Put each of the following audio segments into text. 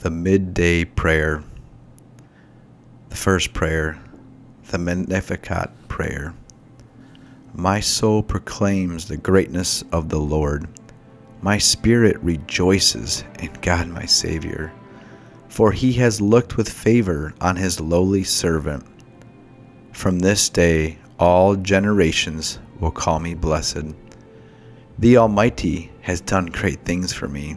the midday prayer. The first prayer, the Magnificat prayer. My soul proclaims the greatness of the Lord. My spirit rejoices in God my Savior, for he has looked with favor on his lowly servant. From this day all generations will call me blessed. The Almighty has done great things for me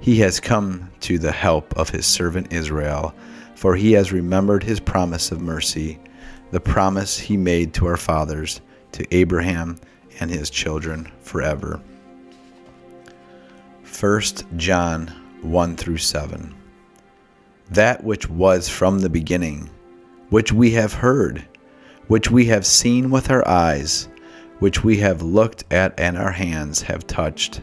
He has come to the help of his servant Israel for he has remembered his promise of mercy, the promise he made to our fathers, to Abraham and his children forever. 1 John 1 through 7. That which was from the beginning, which we have heard, which we have seen with our eyes, which we have looked at and our hands have touched.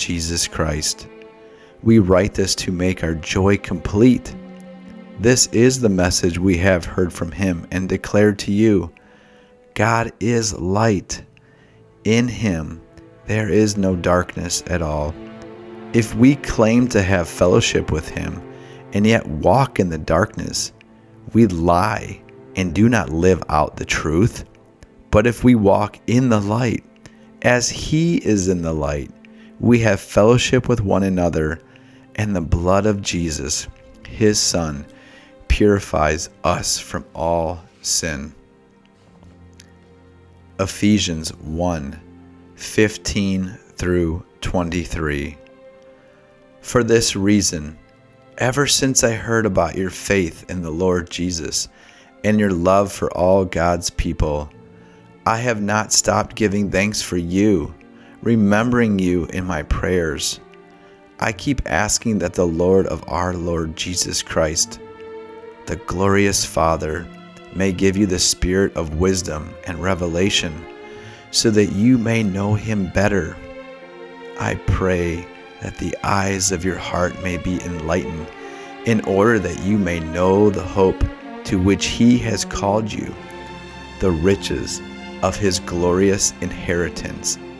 Jesus Christ. We write this to make our joy complete. This is the message we have heard from him and declared to you God is light. In him there is no darkness at all. If we claim to have fellowship with him and yet walk in the darkness, we lie and do not live out the truth. But if we walk in the light, as he is in the light, we have fellowship with one another, and the blood of Jesus, his Son, purifies us from all sin. Ephesians 1 15 through 23. For this reason, ever since I heard about your faith in the Lord Jesus and your love for all God's people, I have not stopped giving thanks for you, remembering you in my prayers. I keep asking that the Lord of our Lord Jesus Christ the glorious Father may give you the spirit of wisdom and revelation so that you may know him better. I pray that the eyes of your heart may be enlightened in order that you may know the hope to which he has called you, the riches of his glorious inheritance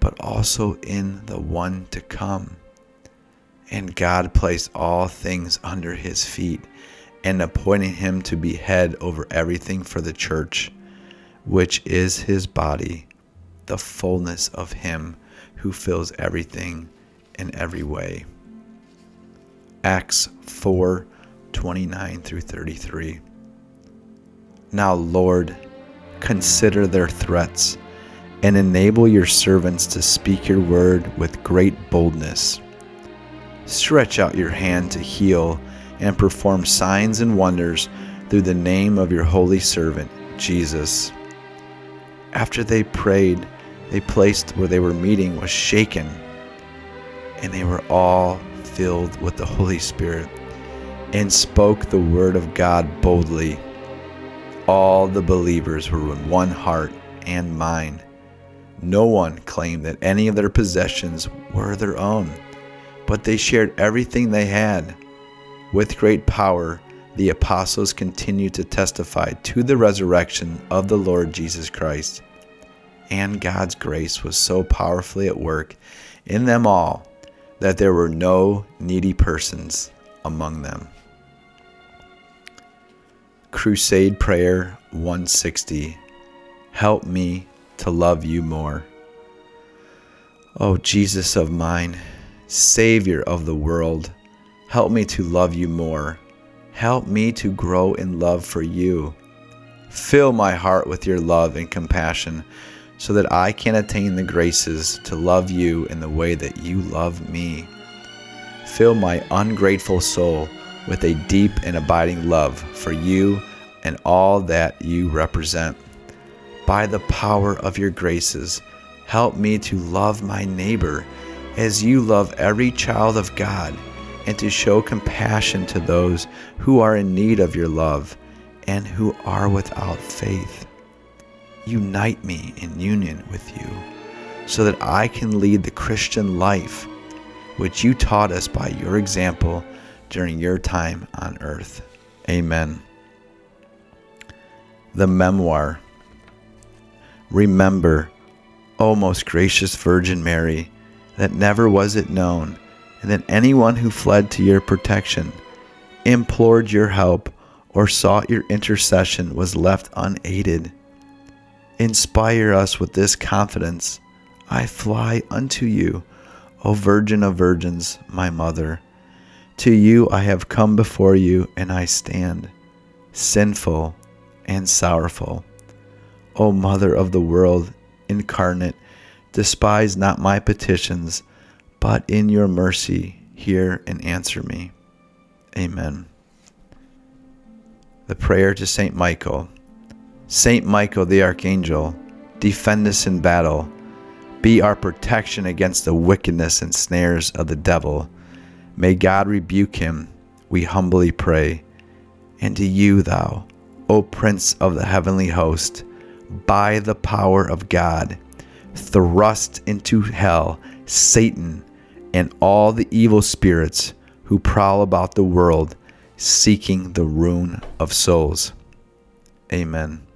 but also in the one to come. And God placed all things under his feet and appointing him to be head over everything for the church, which is his body, the fullness of him who fills everything in every way. Acts 4 29 through 33. Now, Lord, consider their threats and enable your servants to speak your word with great boldness. Stretch out your hand to heal and perform signs and wonders through the name of your holy servant, Jesus. After they prayed, they placed where they were meeting was shaken, and they were all filled with the Holy Spirit and spoke the word of God boldly. All the believers were in one heart and mind. No one claimed that any of their possessions were their own, but they shared everything they had. With great power, the apostles continued to testify to the resurrection of the Lord Jesus Christ. And God's grace was so powerfully at work in them all that there were no needy persons among them. Crusade Prayer 160 Help me to love you more. Oh, Jesus of mine, Savior of the world, help me to love you more. Help me to grow in love for you. Fill my heart with your love and compassion so that I can attain the graces to love you in the way that you love me. Fill my ungrateful soul with a deep and abiding love for you and all that you represent. By the power of your graces, help me to love my neighbor as you love every child of God and to show compassion to those who are in need of your love and who are without faith. Unite me in union with you so that I can lead the Christian life which you taught us by your example during your time on earth. Amen. The Memorare Remember, O most gracious Virgin Mary, that never was it known, and that anyone who fled to your protection, implored your help, or sought your intercession was left unaided. Inspire us with this confidence. I fly unto you, O Virgin of Virgins, my Mother. To you I have come before you, and I stand, sinful and sorrowful. O Mother of the world incarnate, despise not my petitions, but in your mercy hear and answer me. Amen. The prayer to Saint Michael. Saint Michael the Archangel, defend us in battle. Be our protection against the wickedness and snares of the devil. May God rebuke him, we humbly pray. And to you, thou, O Prince of the heavenly host, by the power of God, thrust into hell Satan and all the evil spirits who prowl about the world seeking the ruin of souls. Amen.